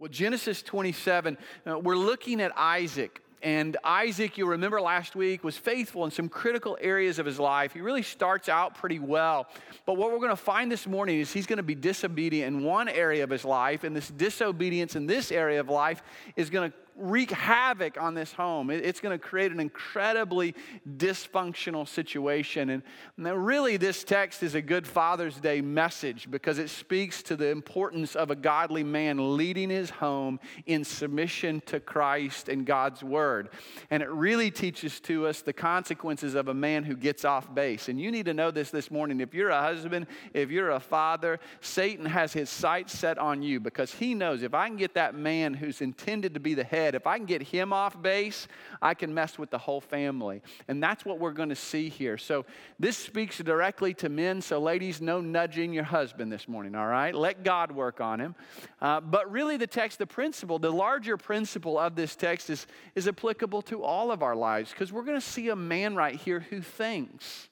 Well, Genesis 27, uh, we're looking at Isaac. And Isaac, you'll remember last week, was faithful in some critical areas of his life. He really starts out pretty well. But what we're going to find this morning is he's going to be disobedient in one area of his life, and this disobedience in this area of life is going to wreak havoc on this home. It's going to create an incredibly dysfunctional situation. And really, this text is a good Father's Day message because it speaks to the importance of a godly man leading his home in submission to Christ and God's Word. And it really teaches to us the consequences of a man who gets off base. And you need to know this this morning. If you're a husband, if you're a father, Satan has his sights set on you because he knows if I can get that man who's intended to be the head if I can get him off base, I can mess with the whole family. And that's what we're going to see here. So this speaks directly to men. So, ladies, no nudging your husband this morning, all right? Let God work on him. Uh, but really, the text, the principle, the larger principle of this text is, is applicable to all of our lives because we're going to see a man right here who thinks.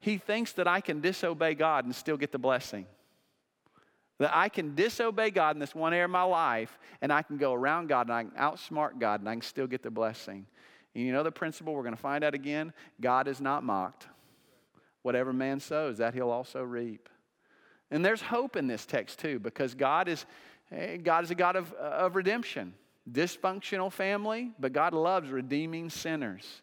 He thinks that I can disobey God and still get the blessing. That I can disobey God in this one area of my life, and I can go around God and I can outsmart God and I can still get the blessing. And you know the principle we're going to find out again? God is not mocked. Whatever man sows, that he'll also reap. And there's hope in this text too, because God is, eh, God is a God of, of redemption. Dysfunctional family, but God loves redeeming sinners.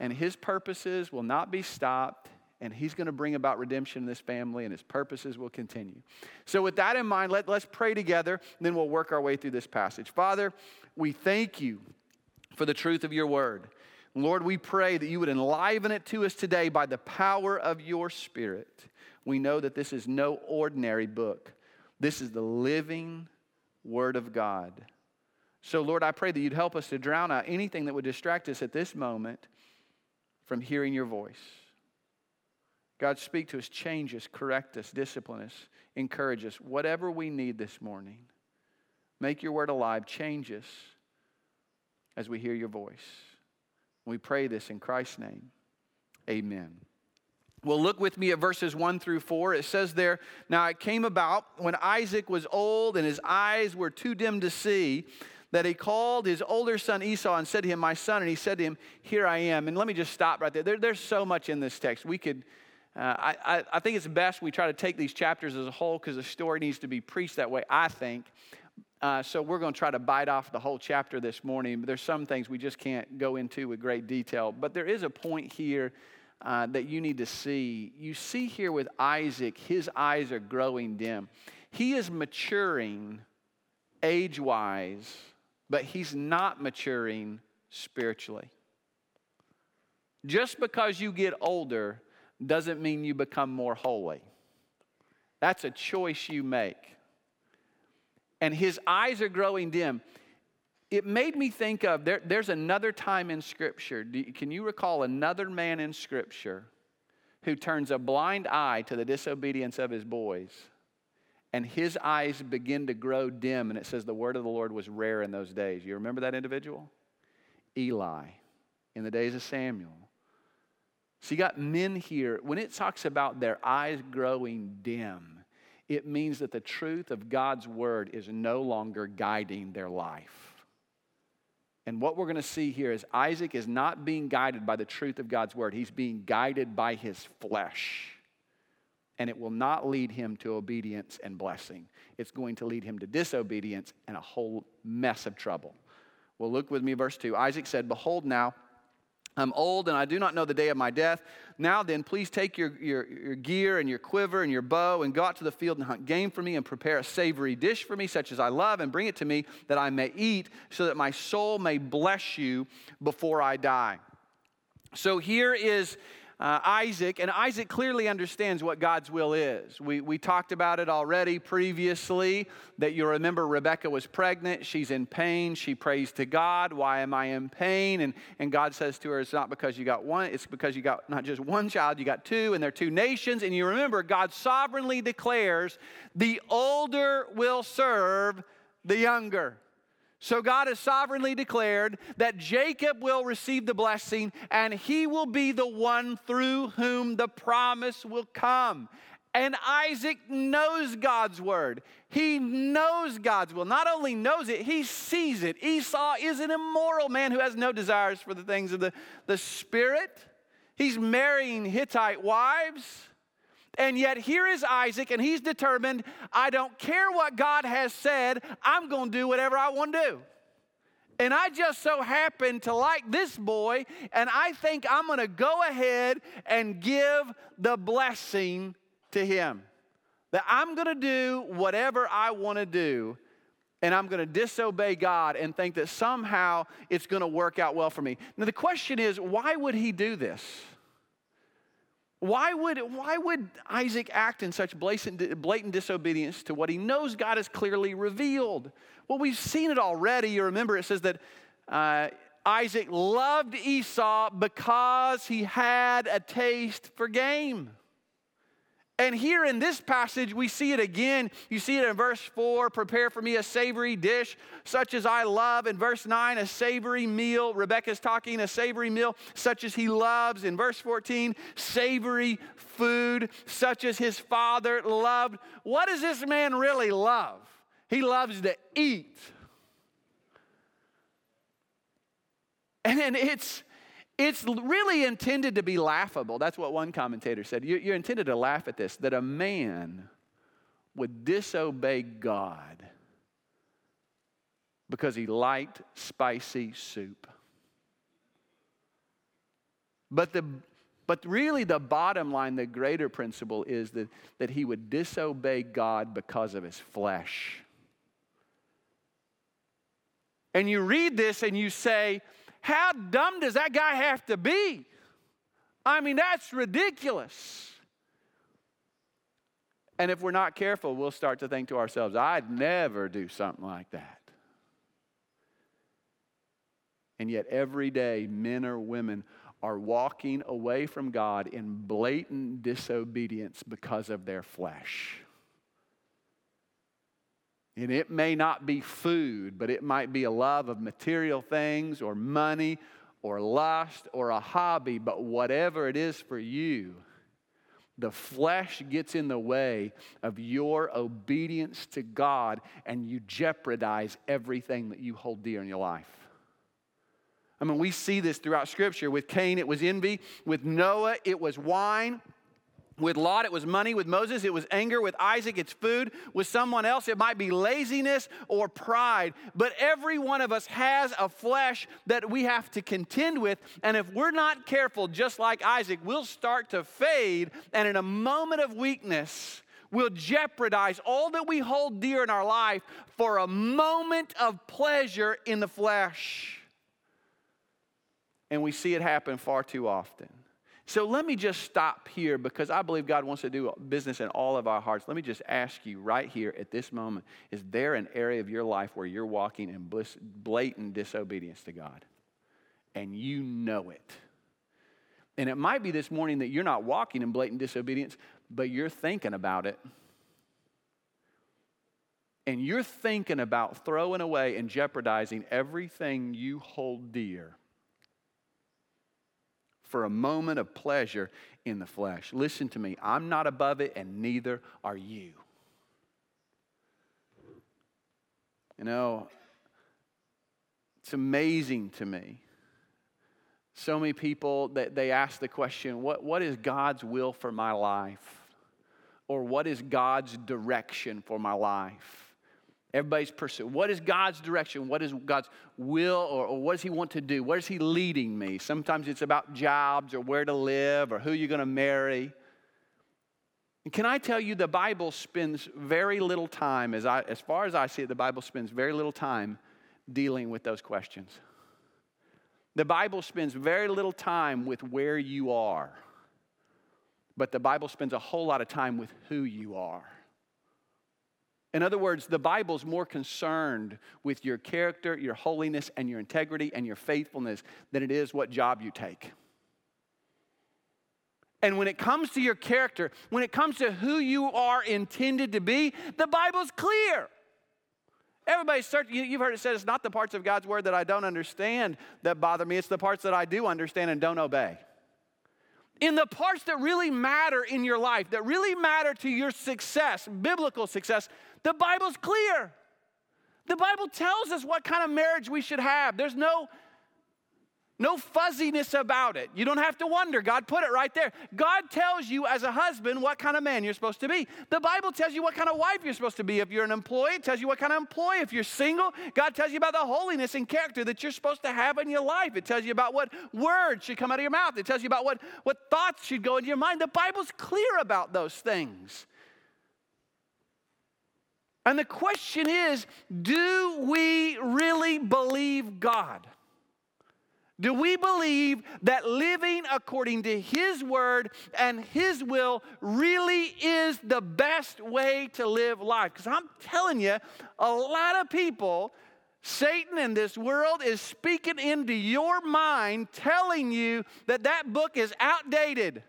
And his purposes will not be stopped and he's going to bring about redemption in this family, and his purposes will continue. So, with that in mind, let, let's pray together, and then we'll work our way through this passage. Father, we thank you for the truth of your word. Lord, we pray that you would enliven it to us today by the power of your Spirit. We know that this is no ordinary book, this is the living Word of God. So, Lord, I pray that you'd help us to drown out anything that would distract us at this moment from hearing your voice. God, speak to us, change us, correct us, discipline us, encourage us, whatever we need this morning. Make your word alive, change us as we hear your voice. We pray this in Christ's name. Amen. Well, look with me at verses 1 through 4. It says there, Now it came about when Isaac was old and his eyes were too dim to see that he called his older son Esau and said to him, My son. And he said to him, Here I am. And let me just stop right there. there there's so much in this text. We could uh, I, I, think it's best we try to take these chapters as a whole because the story needs to be preached that way, I think. Uh, so we're going to try to bite off the whole chapter this morning. But there's some things we just can't go into with great detail. But there is a point here uh, that you need to see. You see here with Isaac, his eyes are growing dim. He is maturing age wise, but he's not maturing spiritually. Just because you get older doesn't mean you become more holy. That's a choice you make. And his eyes are growing dim. It made me think of there, there's another time in Scripture. You, can you recall another man in Scripture who turns a blind eye to the disobedience of his boys? And his eyes begin to grow dim, and it says the word of the Lord was rare in those days. You remember that individual? Eli, in the days of Samuel. So you got men here, when it talks about their eyes growing dim, it means that the truth of God's word is no longer guiding their life. And what we're going to see here is Isaac is not being guided by the truth of God's word, he's being guided by his flesh. And it will not lead him to obedience and blessing. It's going to lead him to disobedience and a whole mess of trouble. Well, look with me, verse 2. Isaac said, Behold, now, I'm old and I do not know the day of my death. Now then, please take your, your, your, gear and your quiver and your bow and go out to the field and hunt game for me and prepare a savory dish for me, such as I love, and bring it to me that I may eat, so that my soul may bless you before I die. So here is uh, Isaac, and Isaac clearly understands what God's will is. We, we talked about it already previously that you remember Rebecca was pregnant. She's in pain. She prays to God, Why am I in pain? And, and God says to her, It's not because you got one, it's because you got not just one child, you got two, and they're two nations. And you remember, God sovereignly declares, The older will serve the younger. So God has sovereignly declared that Jacob will receive the blessing and he will be the one through whom the promise will come. And Isaac knows God's word. He knows God's will. Not only knows it, he sees it. Esau is an immoral man who has no desires for the things of the, the Spirit. He's marrying Hittite wives. And yet, here is Isaac, and he's determined I don't care what God has said, I'm going to do whatever I want to do. And I just so happen to like this boy, and I think I'm going to go ahead and give the blessing to him. That I'm going to do whatever I want to do, and I'm going to disobey God and think that somehow it's going to work out well for me. Now, the question is why would he do this? Why would, why would Isaac act in such blatant, blatant disobedience to what he knows God has clearly revealed? Well, we've seen it already. You remember it says that uh, Isaac loved Esau because he had a taste for game. And here in this passage, we see it again. You see it in verse 4 prepare for me a savory dish, such as I love. In verse 9, a savory meal. Rebecca's talking a savory meal, such as he loves. In verse 14, savory food, such as his father loved. What does this man really love? He loves to eat. And then it's it's really intended to be laughable. That's what one commentator said. You're intended to laugh at this that a man would disobey God because he liked spicy soup. But, the, but really, the bottom line, the greater principle is that, that he would disobey God because of his flesh. And you read this and you say, how dumb does that guy have to be? I mean, that's ridiculous. And if we're not careful, we'll start to think to ourselves, I'd never do something like that. And yet, every day, men or women are walking away from God in blatant disobedience because of their flesh. And it may not be food, but it might be a love of material things or money or lust or a hobby, but whatever it is for you, the flesh gets in the way of your obedience to God and you jeopardize everything that you hold dear in your life. I mean, we see this throughout Scripture. With Cain, it was envy. With Noah, it was wine. With Lot, it was money. With Moses, it was anger. With Isaac, it's food. With someone else, it might be laziness or pride. But every one of us has a flesh that we have to contend with. And if we're not careful, just like Isaac, we'll start to fade. And in a moment of weakness, we'll jeopardize all that we hold dear in our life for a moment of pleasure in the flesh. And we see it happen far too often. So let me just stop here because I believe God wants to do business in all of our hearts. Let me just ask you right here at this moment is there an area of your life where you're walking in blatant disobedience to God? And you know it. And it might be this morning that you're not walking in blatant disobedience, but you're thinking about it. And you're thinking about throwing away and jeopardizing everything you hold dear for a moment of pleasure in the flesh. Listen to me, I'm not above it, and neither are you. You know, it's amazing to me. So many people that they ask the question, what, what is God's will for my life? Or what is God's direction for my life? Everybody's pursuing. What is God's direction? What is God's will or, or, what does He want to do? Where is He leading me? Sometimes it's about jobs or where to live or who you're going to marry. And can I tell you, the Bible spends very little time, as, I, as far as I see it, the Bible spends very little time dealing with those questions. The Bible spends very little time with where you are, but the Bible spends a whole lot of time with who you are. In other words, the Bible's more concerned with your character, your holiness, and your integrity and your faithfulness than it is what job you take. And when it comes to your character, when it comes to who you are intended to be, the Bible's clear. Everybody search, you've heard it said it's not the parts of God's word that I don't understand that bother me, it's the parts that I do understand and don't obey. in the parts that really matter in your life, that really matter to your success, biblical success, the Bible's clear. The Bible tells us what kind of marriage we should have. There's no no fuzziness about it. You don't have to wonder. God put it right there. God tells you as a husband what kind of man you're supposed to be. The Bible tells you what kind of wife you're supposed to be. If you're an employee, it tells you what kind of employee. If you're single, God tells you about the holiness and character that you're supposed to have in your life. It tells you about what words should come out of your mouth. It tells you about what, what thoughts should go into your mind. The Bible's clear about those things. And the question is do we really believe God? Do we believe that living according to His word and His will really is the best way to live life? Because I'm telling you, a lot of people, Satan in this world is speaking into your mind, telling you that that book is outdated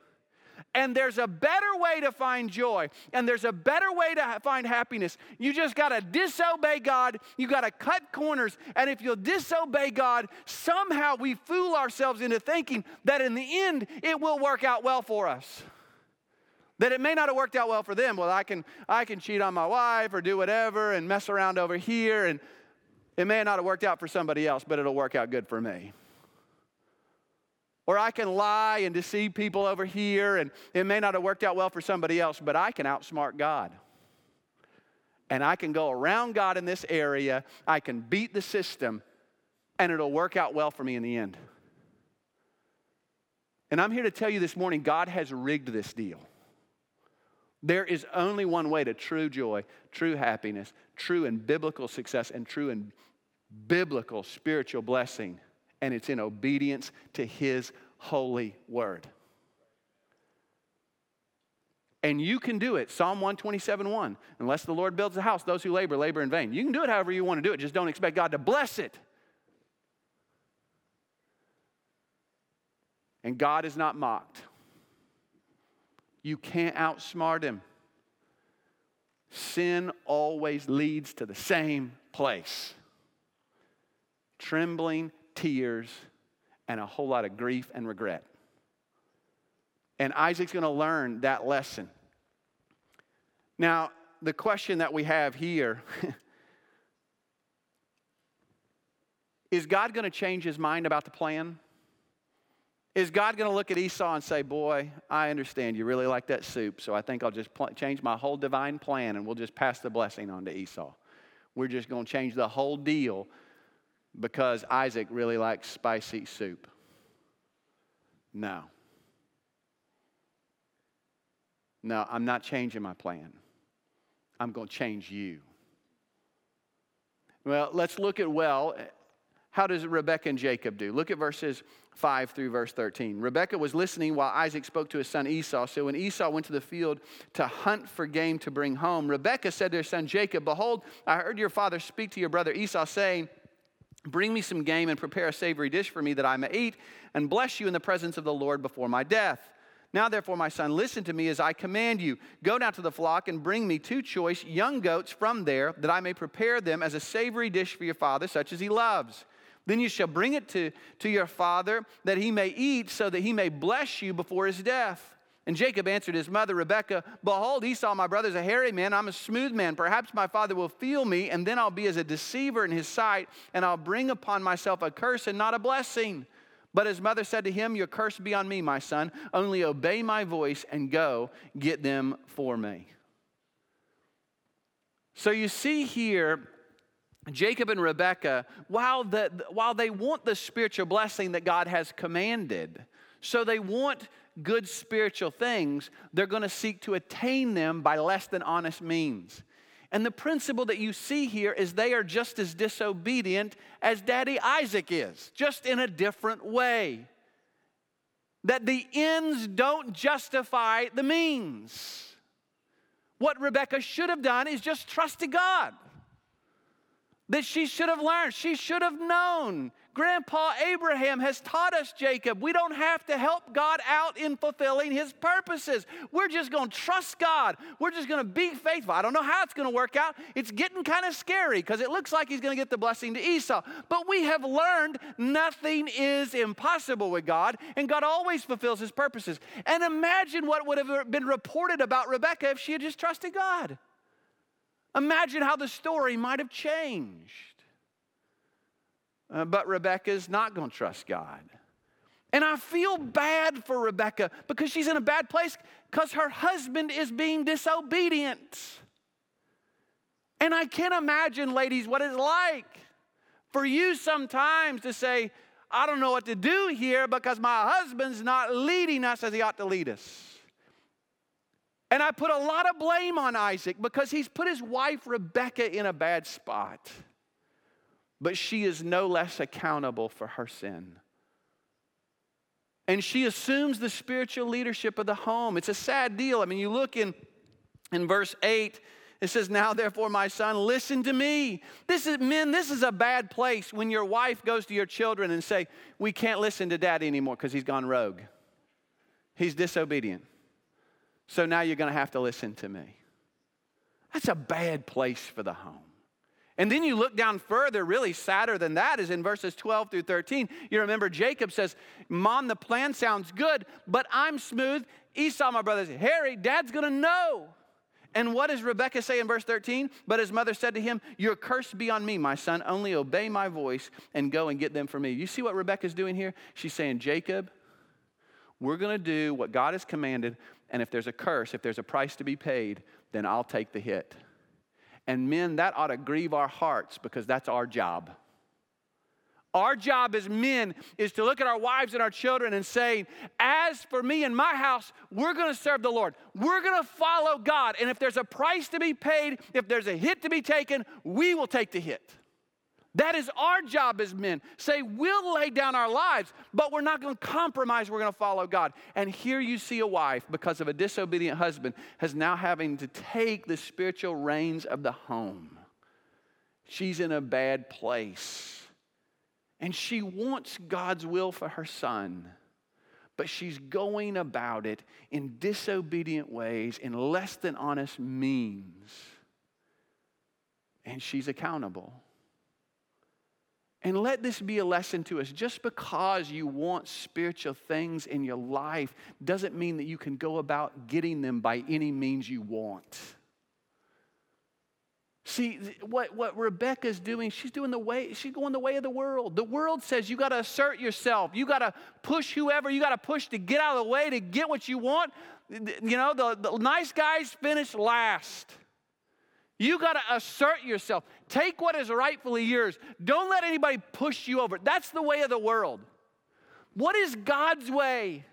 and there's a better way to find joy, and there's a better way to find happiness. You just got to disobey God. You got to cut corners. And if you'll disobey God, somehow we fool ourselves into thinking that in the end it will work out well for us. That it may not have worked out well for them. Well, I can, I can cheat on my wife or do whatever and mess around over here, and it may not have worked out for somebody else, but it'll work out good for me. Or I can lie and deceive people over here, and it may not have worked out well for somebody else, but I can outsmart God. And I can go around God in this area, I can beat the system, and it'll work out well for me in the end. And I'm here to tell you this morning God has rigged this deal. There is only one way to true joy, true happiness, true and biblical success, and true and biblical spiritual blessing and it's in obedience to His holy word. And you can do it. Psalm 127 1. Unless the Lord builds a house, those who labor, labor in vain. You can do it however you want to do it, just don't expect God to bless it. And God is not mocked. You can't outsmart Him. Sin always leads to the same place trembling tears, and a whole lot of grief and regret. And Isaac's going to learn that lesson. Now, the question that we have here is God going to change his mind about the plan? Is God going to look at Esau and say, Boy, I understand you really like that soup, so I think I'll just pl- change my whole divine plan and we'll just pass the blessing on to Esau? We're just going to change the whole deal because Isaac really likes spicy soup. No. No, I'm not changing my plan. I'm going to change you. Well, let's look at well. How does Rebekah and Jacob do? Look at verses 5 through verse 13. Rebekah was listening while Isaac spoke to his son Esau. So when Esau went to the field to hunt for game to bring home, Rebekah said to her son Jacob, Behold, I heard your father speak to your brother Esau, saying, Bring me some game and prepare a savory dish for me that I may eat and bless you in the presence of the Lord before my death. Now, therefore, my son, listen to me as I command you. Go down to the flock and bring me two choice young goats from there, that I may prepare them as a savory dish for your father, such as he loves. Then you shall bring it to, to your father, that he may eat, so that he may bless you before his death. And Jacob answered his mother, Rebekah, Behold, Esau, my brother, is a hairy man. I'm a smooth man. Perhaps my father will feel me, and then I'll be as a deceiver in his sight, and I'll bring upon myself a curse and not a blessing. But his mother said to him, Your curse be on me, my son. Only obey my voice and go get them for me. So you see here, Jacob and Rebekah, while, the, while they want the spiritual blessing that God has commanded, so they want good spiritual things, they're going to seek to attain them by less than honest means. And the principle that you see here is they are just as disobedient as Daddy Isaac is, just in a different way. That the ends don't justify the means. What Rebecca should have done is just trusted God. That she should have learned. She should have known. Grandpa Abraham has taught us, Jacob, we don't have to help God out in fulfilling his purposes. We're just going to trust God. We're just going to be faithful. I don't know how it's going to work out. It's getting kind of scary because it looks like he's going to get the blessing to Esau. But we have learned nothing is impossible with God, and God always fulfills his purposes. And imagine what would have been reported about Rebecca if she had just trusted God. Imagine how the story might have changed. Uh, but Rebecca's not going to trust God. And I feel bad for Rebecca because she's in a bad place because her husband is being disobedient. And I can't imagine, ladies, what it's like for you sometimes to say, I don't know what to do here because my husband's not leading us as he ought to lead us. And I put a lot of blame on Isaac because he's put his wife Rebecca in a bad spot. But she is no less accountable for her sin. And she assumes the spiritual leadership of the home. It's a sad deal. I mean, you look in, in verse 8, it says, Now therefore, my son, listen to me. This is men, this is a bad place when your wife goes to your children and say, We can't listen to dad anymore because he's gone rogue. He's disobedient. So now you're going to have to listen to me. That's a bad place for the home. And then you look down further, really sadder than that is in verses 12 through 13. You remember Jacob says, Mom, the plan sounds good, but I'm smooth. Esau, my brother, says, hairy, dad's gonna know. And what does Rebecca say in verse 13? But his mother said to him, Your curse be on me, my son. Only obey my voice and go and get them for me. You see what Rebecca's doing here? She's saying, Jacob, we're gonna do what God has commanded, and if there's a curse, if there's a price to be paid, then I'll take the hit. And men, that ought to grieve our hearts because that's our job. Our job as men is to look at our wives and our children and say, As for me and my house, we're to serve the Lord. We're to follow God. And if there's a price to be paid, if there's a hit to be taken, we will take the hit. That is our job as men. Say, we'll lay down our lives, but we're not going to compromise. We're going to follow God. And here you see a wife, because of a disobedient husband, has now having to take the spiritual reins of the home. She's in a bad place. And she wants God's will for her son, but she's going about it in disobedient ways, in less than honest means. And she's accountable. And let this be a lesson to us. Just because you want spiritual things in your life doesn't mean that you can go about getting them by any means you want. See, what, what Rebecca's doing, she's doing the way, she's going the way of the world. The world says you got to assert yourself. You got to push whoever, you got to push to get out of the way to get what you want. You know, the, the nice guys finish last. You got to assert yourself. Take what is rightfully yours. Don't let anybody push you over. That's the way of the world. What is God's way?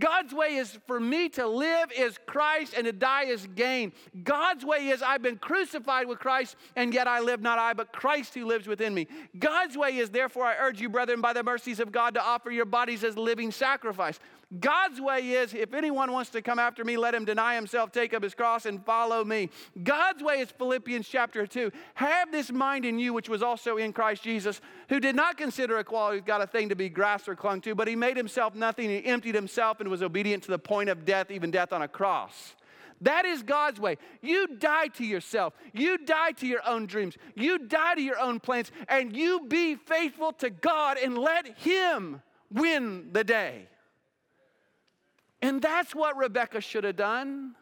God's way is for me to live is Christ and to die is gain. God's way is I've been crucified with Christ and yet I live not I, but Christ who lives within me. God's way is therefore I urge you, brethren, by the mercies of God, to offer your bodies as living sacrifice. God's way is if anyone wants to come after me, let him deny himself, take up his cross, and follow me. God's way is Philippians chapter 2. Have this mind in you, which was also in Christ Jesus, who did not consider equality with God a thing to be grasped or clung to, but he made himself nothing. He emptied himself and was obedient to the point of death, even death on a cross. That is God's way. You die to yourself. You die to your own dreams. You die to your own plans, and you be faithful to God and let Him win the day. And that's what Rebecca should have done.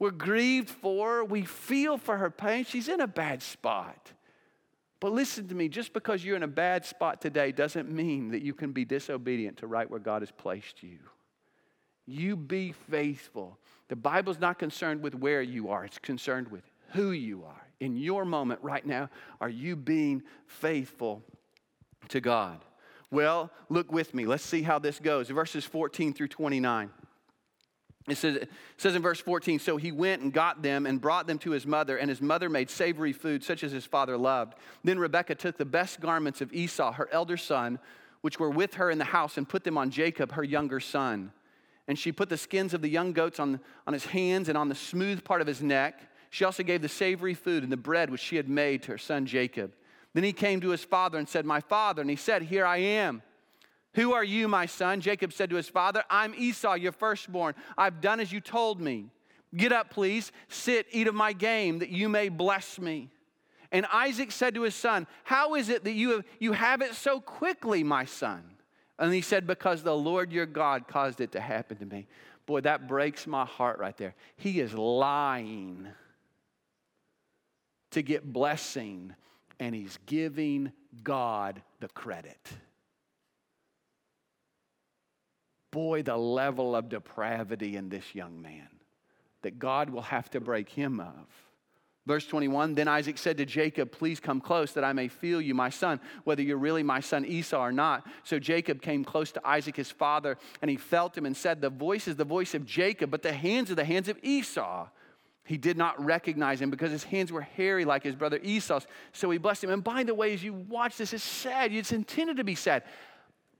We're grieved for, we feel for her pain. She's in a bad spot. But listen to me just because you're in a bad spot today doesn't mean that you can be disobedient to right where God has placed you. You be faithful. The Bible's not concerned with where you are, it's concerned with who you are. In your moment right now, are you being faithful to God? Well, look with me. Let's see how this goes. Verses 14 through 29. It says, it says in verse 14, so he went and got them and brought them to his mother, and his mother made savory food such as his father loved. Then Rebekah took the best garments of Esau, her elder son, which were with her in the house, and put them on Jacob, her younger son. And she put the skins of the young goats on, on his hands and on the smooth part of his neck. She also gave the savory food and the bread which she had made to her son Jacob. Then he came to his father and said, My father. And he said, Here I am. Who are you, my son? Jacob said to his father, I'm Esau, your firstborn. I've done as you told me. Get up, please. Sit, eat of my game, that you may bless me. And Isaac said to his son, How is it that you have, you have it so quickly, my son? And he said, Because the Lord your God caused it to happen to me. Boy, that breaks my heart right there. He is lying to get blessing, and he's giving God the credit. Boy, the level of depravity in this young man that God will have to break him of. Verse 21 Then Isaac said to Jacob, Please come close that I may feel you, my son, whether you're really my son Esau or not. So Jacob came close to Isaac, his father, and he felt him and said, The voice is the voice of Jacob, but the hands are the hands of Esau. He did not recognize him because his hands were hairy like his brother Esau's. So he blessed him. And by the way, as you watch this, it's sad. It's intended to be sad.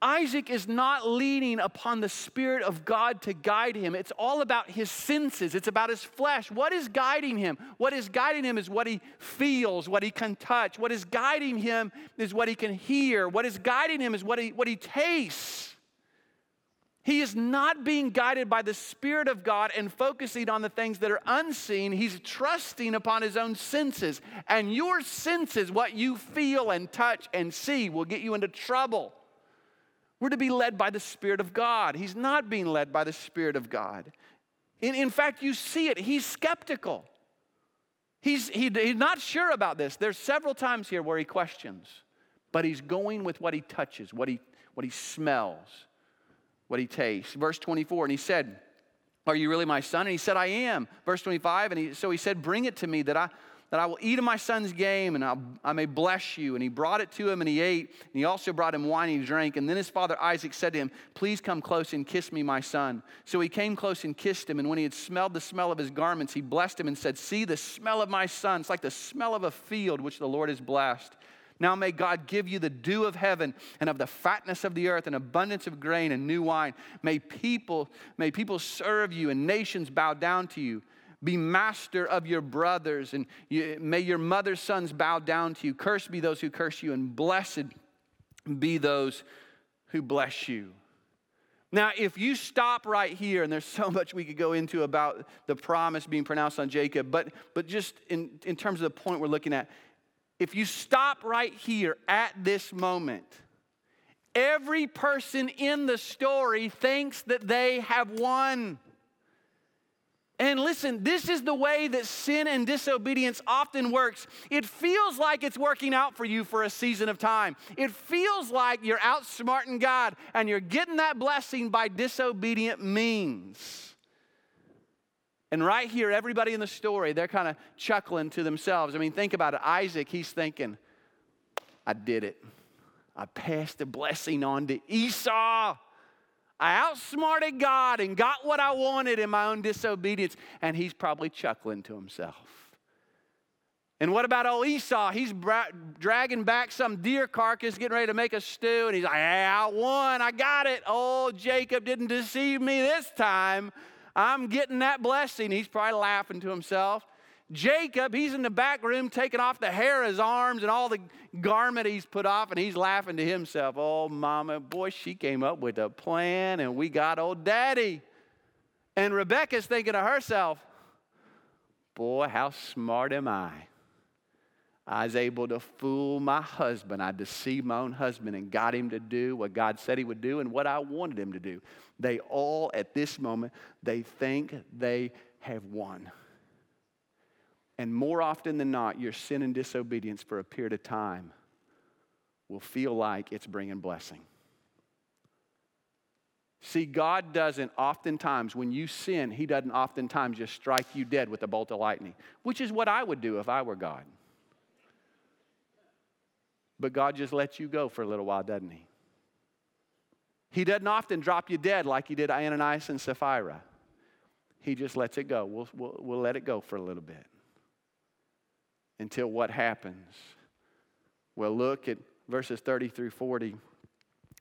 Isaac is not leaning upon the Spirit of God to guide him. It's all about his senses, it's about his flesh. What is guiding him? What is guiding him is what he feels, what he can touch. What is guiding him is what he can hear. What is guiding him is what he, what he tastes. He is not being guided by the Spirit of God and focusing on the things that are unseen. He's trusting upon his own senses. And your senses, what you feel and touch and see, will get you into trouble. We're to be led by the Spirit of God. He's not being led by the Spirit of God. In, in fact, you see it. He's skeptical. He's, he, he's not sure about this. There's several times here where he questions, but he's going with what he touches, what he, what he smells, what he tastes. Verse 24, and he said, Are you really my son? And he said, I am. Verse 25, and he, so he said, Bring it to me that I, that I will eat of my son's game and I'll, i may bless you. And he brought it to him and he ate. And he also brought him wine and he drank. And then his father Isaac said to him, Please come close and kiss me, my son. So he came close and kissed him. And when he had smelled the smell of his garments, he blessed him and said, See the smell of my son. It's like the smell of a field which the Lord has blessed. Now may God give you the dew of heaven and of the fatness of the earth and abundance of grain and new wine. May people, may people serve you and nations bow down to you. Be master of your brothers, and you, may your mother's sons bow down to you. Cursed be those who curse you, and blessed be those who bless you. Now, if you stop right here, and there's so much we could go into about the promise being pronounced on Jacob, but, but just in, in terms of the point we're looking at, if you stop right here at this moment, every person in the story thinks that they have won. And listen, this is the way that sin and disobedience often works. It feels like it's working out for you for a season of time. It feels like you're outsmarting God and you're getting that blessing by disobedient means. And right here, everybody in the story, they're kind of chuckling to themselves. I mean, think about it. Isaac, he's thinking, I did it. I passed the blessing on to Esau. I outsmarted God and got what I wanted in my own disobedience. And he's probably chuckling to himself. And what about old Esau? He's bra- dragging back some deer carcass, getting ready to make a stew, and he's like, hey, I won, I got it. Oh, Jacob didn't deceive me this time. I'm getting that blessing. He's probably laughing to himself. Jacob, he's in the back room taking off the hair of his arms and all the garment he's put off, and he's laughing to himself. Oh, mama, boy, she came up with a plan, and we got old daddy. And Rebecca's thinking to herself, boy, how smart am I? I was able to fool my husband. I deceived my own husband and got him to do what God said he would do and what I wanted him to do. They all, at this moment, they think they have won. And more often than not, your sin and disobedience for a period of time will feel like it's bringing blessing. See, God doesn't oftentimes, when you sin, He doesn't oftentimes just strike you dead with a bolt of lightning, which is what I would do if I were God. But God just lets you go for a little while, doesn't He? He doesn't often drop you dead like He did Ananias and Sapphira. He just lets it go. We'll, we'll, we'll let it go for a little bit until what happens? Well, look at verses 30 through 40.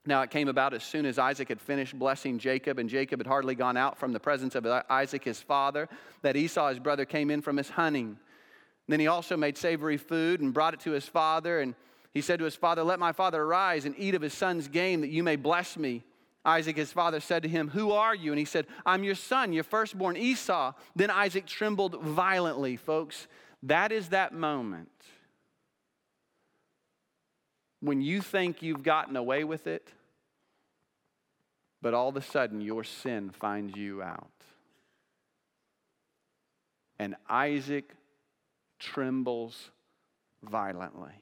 Now it came about as soon as Isaac had finished blessing Jacob, and Jacob had hardly gone out from the presence of Isaac his father, that Esau his brother came in from his hunting. Then he also made savory food and brought it to his father, and he said to his father, Let my father arise and eat of his son's game, that you may bless me. Isaac, his father, said to him, Who are you? And he said, I'm your son, your firstborn Esau. Then Isaac trembled violently, folks. That is that moment when you think you've gotten away with it, but all of a sudden your sin finds you out. And Isaac trembles violently.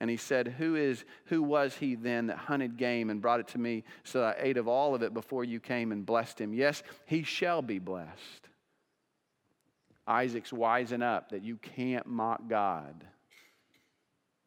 And he said, who, is, who was he then that hunted game and brought it to me so that I ate of all of it before you came and blessed him? Yes, he shall be blessed. Isaac's wising up that you can't mock God.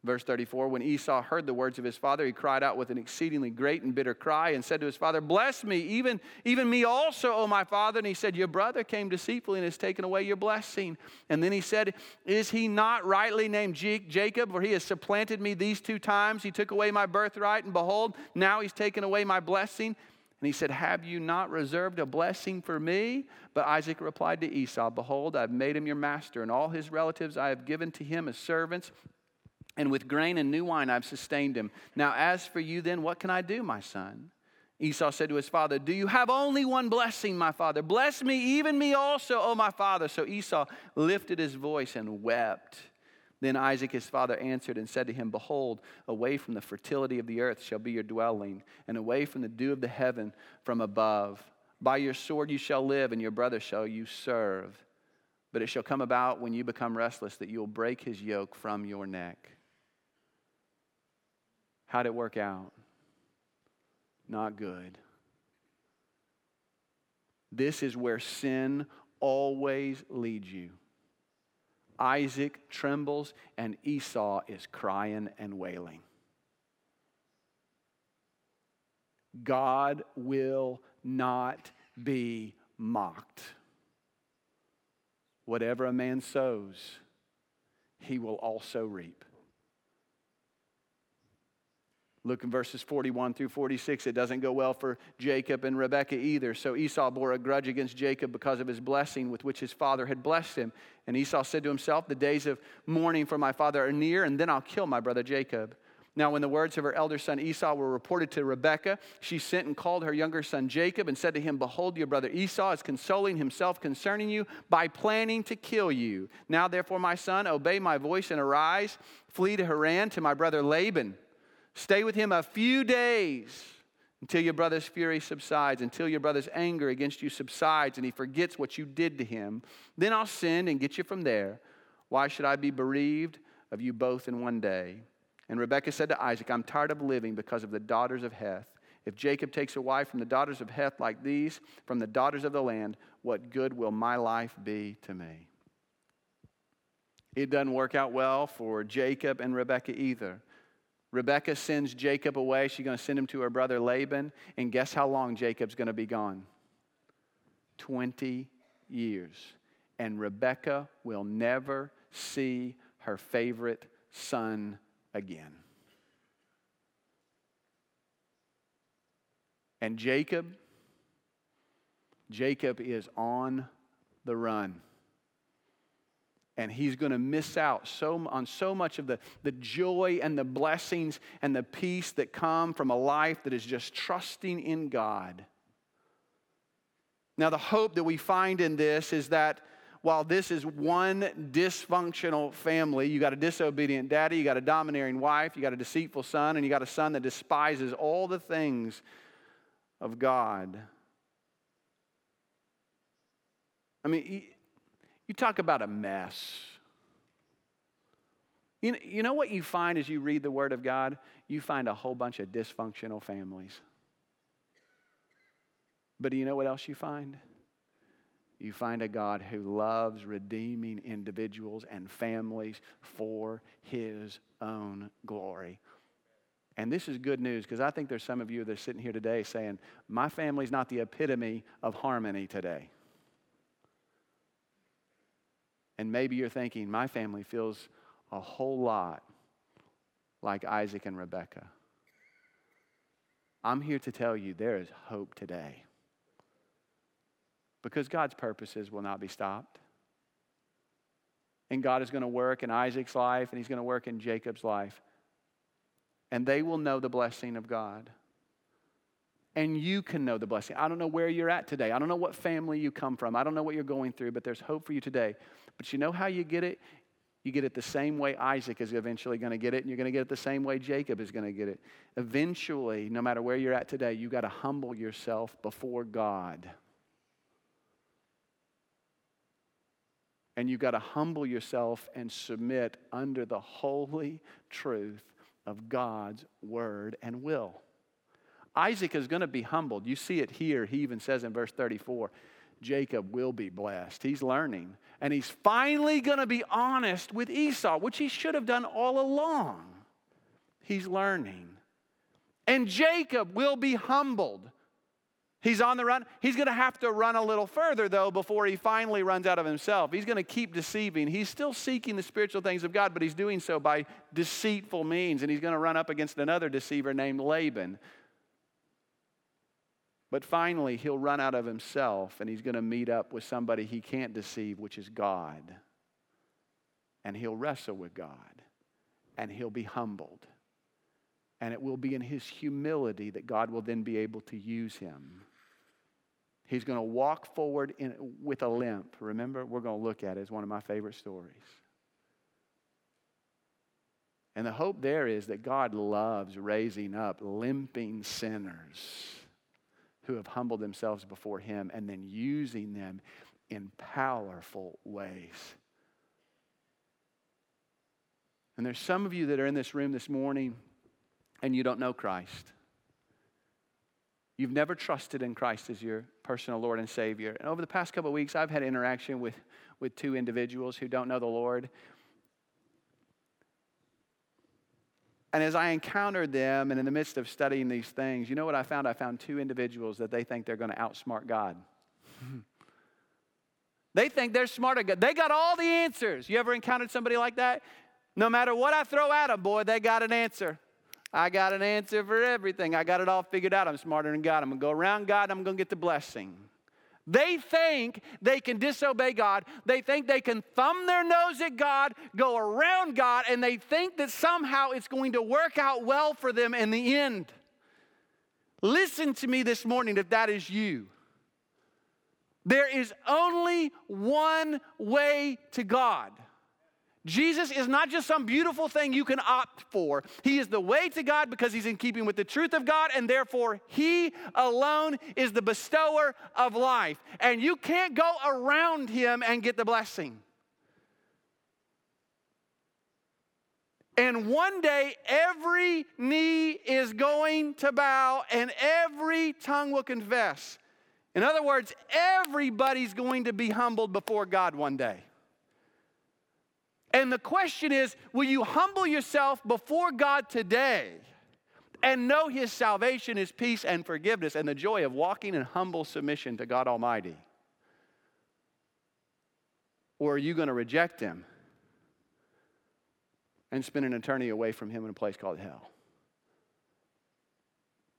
Verse 34 When Esau heard the words of his father, he cried out with an exceedingly great and bitter cry and said to his father, Bless me, even, even me also, O my father. And he said, Your brother came deceitfully and has taken away your blessing. And then he said, Is he not rightly named Jacob? For he has supplanted me these two times. He took away my birthright, and behold, now he's taken away my blessing. And he said, Have you not reserved a blessing for me? But Isaac replied to Esau, Behold, I've made him your master, and all his relatives I have given to him as servants. And with grain and new wine I've sustained him. Now, as for you, then, what can I do, my son? Esau said to his father, Do you have only one blessing, my father? Bless me, even me also, O my father. So Esau lifted his voice and wept. Then Isaac his father answered and said to him, Behold, away from the fertility of the earth shall be your dwelling, and away from the dew of the heaven from above. By your sword you shall live, and your brother shall you serve. But it shall come about when you become restless that you will break his yoke from your neck. How'd it work out? Not good. This is where sin always leads you. Isaac trembles and Esau is crying and wailing. God will not be mocked. Whatever a man sows, he will also reap. Look in verses 41 through 46. It doesn't go well for Jacob and Rebekah either. So Esau bore a grudge against Jacob because of his blessing with which his father had blessed him. And Esau said to himself, The days of mourning for my father are near, and then I'll kill my brother Jacob. Now, when the words of her elder son Esau were reported to Rebekah, she sent and called her younger son Jacob and said to him, Behold, your brother Esau is consoling himself concerning you by planning to kill you. Now, therefore, my son, obey my voice and arise, flee to Haran to my brother Laban. Stay with him a few days until your brother's fury subsides, until your brother's anger against you subsides and he forgets what you did to him. Then I'll send and get you from there. Why should I be bereaved of you both in one day? And Rebekah said to Isaac, I'm tired of living because of the daughters of Heth. If Jacob takes a wife from the daughters of Heth like these, from the daughters of the land, what good will my life be to me? It doesn't work out well for Jacob and Rebekah either. Rebecca sends Jacob away. She's going to send him to her brother Laban. And guess how long Jacob's going to be gone? 20 years. And Rebecca will never see her favorite son again. And Jacob, Jacob is on the run and he's going to miss out so, on so much of the, the joy and the blessings and the peace that come from a life that is just trusting in God. Now, the hope that we find in this is that while this is one dysfunctional family, you got a disobedient daddy, you got a domineering wife, you got a deceitful son, and you got a son that despises all the things of God. I mean, you talk about a mess. You know, you know what you find as you read the Word of God? You find a whole bunch of dysfunctional families. But do you know what else you find? You find a God who loves redeeming individuals and families for His own glory. And this is good news because I think there's some of you that are sitting here today saying, My family's not the epitome of harmony today. And maybe you're thinking, my family feels a whole lot like Isaac and Rebekah. I'm here to tell you there is hope today. Because God's purposes will not be stopped. And God is going to work in Isaac's life and He's going to work in Jacob's life. And they will know the blessing of God. And you can know the blessing. I don't know where you're at today. I don't know what family you come from. I don't know what you're going through, but there's hope for you today. But you know how you get it? You get it the same way Isaac is eventually going to get it, and you're going to get it the same way Jacob is going to get it. Eventually, no matter where you're at today, you've got to humble yourself before God. And you've got to humble yourself and submit under the holy truth of God's word and will. Isaac is going to be humbled. You see it here. He even says in verse 34 Jacob will be blessed. He's learning. And he's finally going to be honest with Esau, which he should have done all along. He's learning. And Jacob will be humbled. He's on the run. He's going to have to run a little further, though, before he finally runs out of himself. He's going to keep deceiving. He's still seeking the spiritual things of God, but he's doing so by deceitful means. And he's going to run up against another deceiver named Laban, but finally, he'll run out of himself and he's going to meet up with somebody he can't deceive, which is God. And he'll wrestle with God and he'll be humbled. And it will be in his humility that God will then be able to use him. He's going to walk forward in, with a limp. Remember, we're going to look at it as one of my favorite stories. And the hope there is that God loves raising up limping sinners who have humbled themselves before Him and then using them in powerful ways. And there's some of you that are in this room this morning and you don't know Christ. You've never trusted in Christ as your personal Lord and Savior. And over the past couple of weeks, I've had interaction with, with two individuals who don't know the Lord. And as I encountered them and in the midst of studying these things, you know what I found? I found two individuals that they think they're going to outsmart God. they think they're smarter. They got all the answers. You ever encountered somebody like that? No matter what I throw at them, boy, they got an answer. I got an answer for everything. I got it all figured out. I'm smarter than God. I'm going to go around God. I'm going to get the blessing. They think they can disobey God. They think they can thumb their nose at God, go around God, and they think that somehow it's going to work out well for them in the end. Listen to me this morning if that is you. There is only one way to God. Jesus is not just some beautiful thing you can opt for. He is the way to God because he's in keeping with the truth of God, and therefore he alone is the bestower of life. And you can't go around him and get the blessing. And one day, every knee is going to bow and every tongue will confess. In other words, everybody's going to be humbled before God one day. And the question is will you humble yourself before God today and know His salvation, His peace, and forgiveness, and the joy of walking in humble submission to God Almighty? Or are you going to reject Him and spend an eternity away from Him in a place called hell?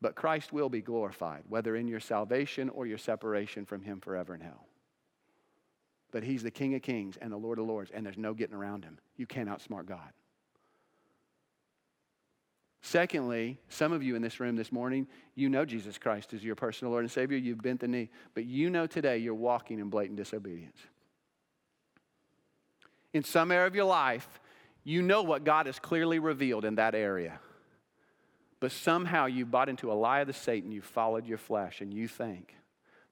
But Christ will be glorified, whether in your salvation or your separation from Him forever in hell. But he's the King of Kings and the Lord of Lords, and there's no getting around him. You can't outsmart God. Secondly, some of you in this room this morning, you know Jesus Christ is your personal Lord and Savior. You've bent the knee, but you know today you're walking in blatant disobedience. In some area of your life, you know what God has clearly revealed in that area. But somehow you bought into a lie of the Satan, you followed your flesh, and you think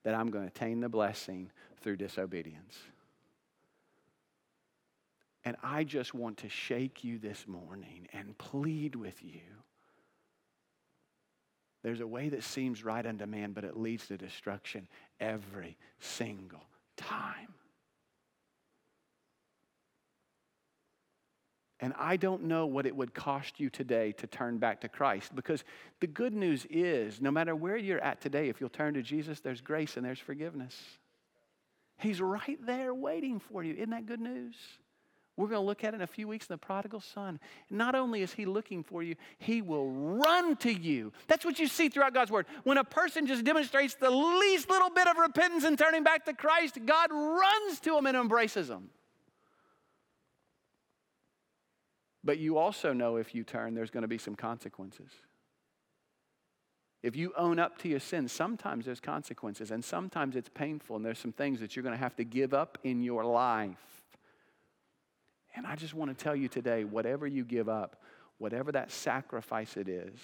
that I'm going to attain the blessing through disobedience. And I just want to shake you this morning and plead with you. There's a way that seems right unto man, but it leads to destruction every single time. And I don't know what it would cost you today to turn back to Christ because the good news is no matter where you're at today, if you'll turn to Jesus, there's grace and there's forgiveness. He's right there waiting for you. Isn't that good news? We're going to look at it in a few weeks in the prodigal son. Not only is he looking for you, he will run to you. That's what you see throughout God's word. When a person just demonstrates the least little bit of repentance and turning back to Christ, God runs to him and embraces him. But you also know if you turn, there's going to be some consequences. If you own up to your sins, sometimes there's consequences, and sometimes it's painful, and there's some things that you're going to have to give up in your life. And I just want to tell you today whatever you give up, whatever that sacrifice it is,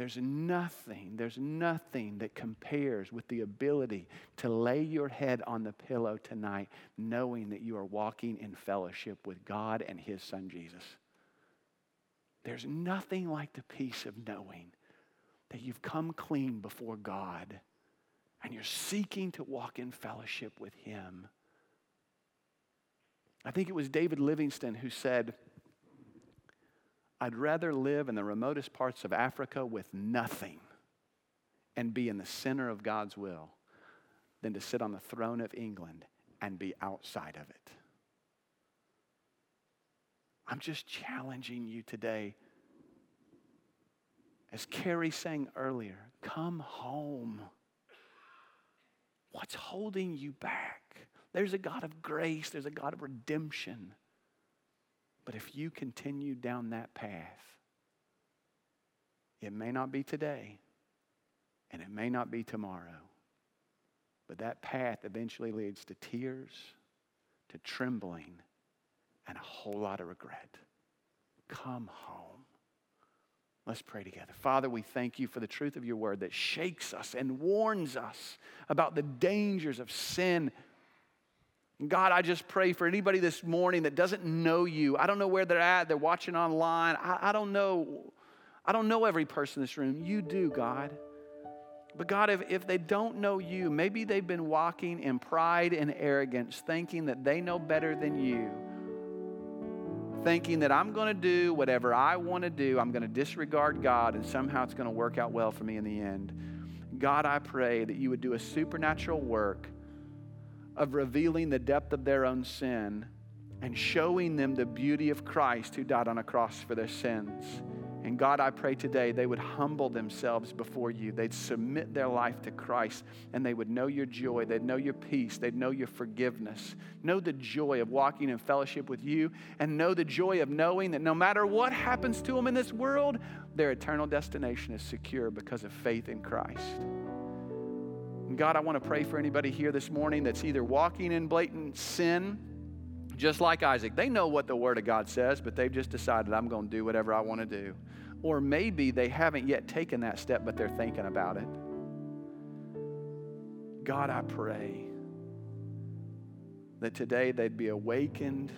there's nothing, there's nothing that compares with the ability to lay your head on the pillow tonight knowing that you are walking in fellowship with God and His Son Jesus. There's nothing like the peace of knowing that you've come clean before God and you're seeking to walk in fellowship with Him. I think it was David Livingstone who said, I'd rather live in the remotest parts of Africa with nothing and be in the center of God's will than to sit on the throne of England and be outside of it. I'm just challenging you today. As Carrie sang earlier, come home. What's holding you back? There's a God of grace, there's a God of redemption. But if you continue down that path, it may not be today, and it may not be tomorrow, but that path eventually leads to tears, to trembling, and a whole lot of regret. Come home. Let's pray together. Father, we thank you for the truth of your word that shakes us and warns us about the dangers of sin God, I just pray for anybody this morning that doesn't know you. I don't know where they're at. They're watching online. I, I don't know. I don't know every person in this room. You do, God. But God, if, if they don't know you, maybe they've been walking in pride and arrogance, thinking that they know better than you, thinking that I'm going to do whatever I want to do, I'm going to disregard God, and somehow it's going to work out well for me in the end. God, I pray that you would do a supernatural work of revealing the depth of their own sin and showing them the beauty of Christ who died on a cross for their sins. And God, I pray today they would humble themselves before you. They'd submit their life to Christ and they would know your joy. They'd know your peace. They'd know your forgiveness. Know the joy of walking in fellowship with you and know the joy of knowing that no matter what happens to them in this world, their eternal destination is secure because of faith in Christ. God, I want to pray for anybody here this morning that's either walking in blatant sin, just like Isaac. They know what the Word of God says, but they've just decided, I'm going to do whatever I want to do. Or maybe they haven't yet taken that step, but they're thinking about it. God, I pray that today they'd be awakened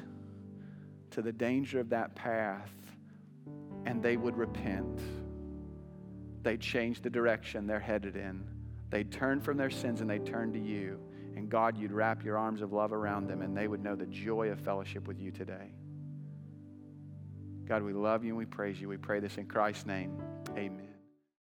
to the danger of that path and they would repent. They'd change the direction they're headed in. They'd turn from their sins and they'd turn to you. And God, you'd wrap your arms of love around them and they would know the joy of fellowship with you today. God, we love you and we praise you. We pray this in Christ's name. Amen.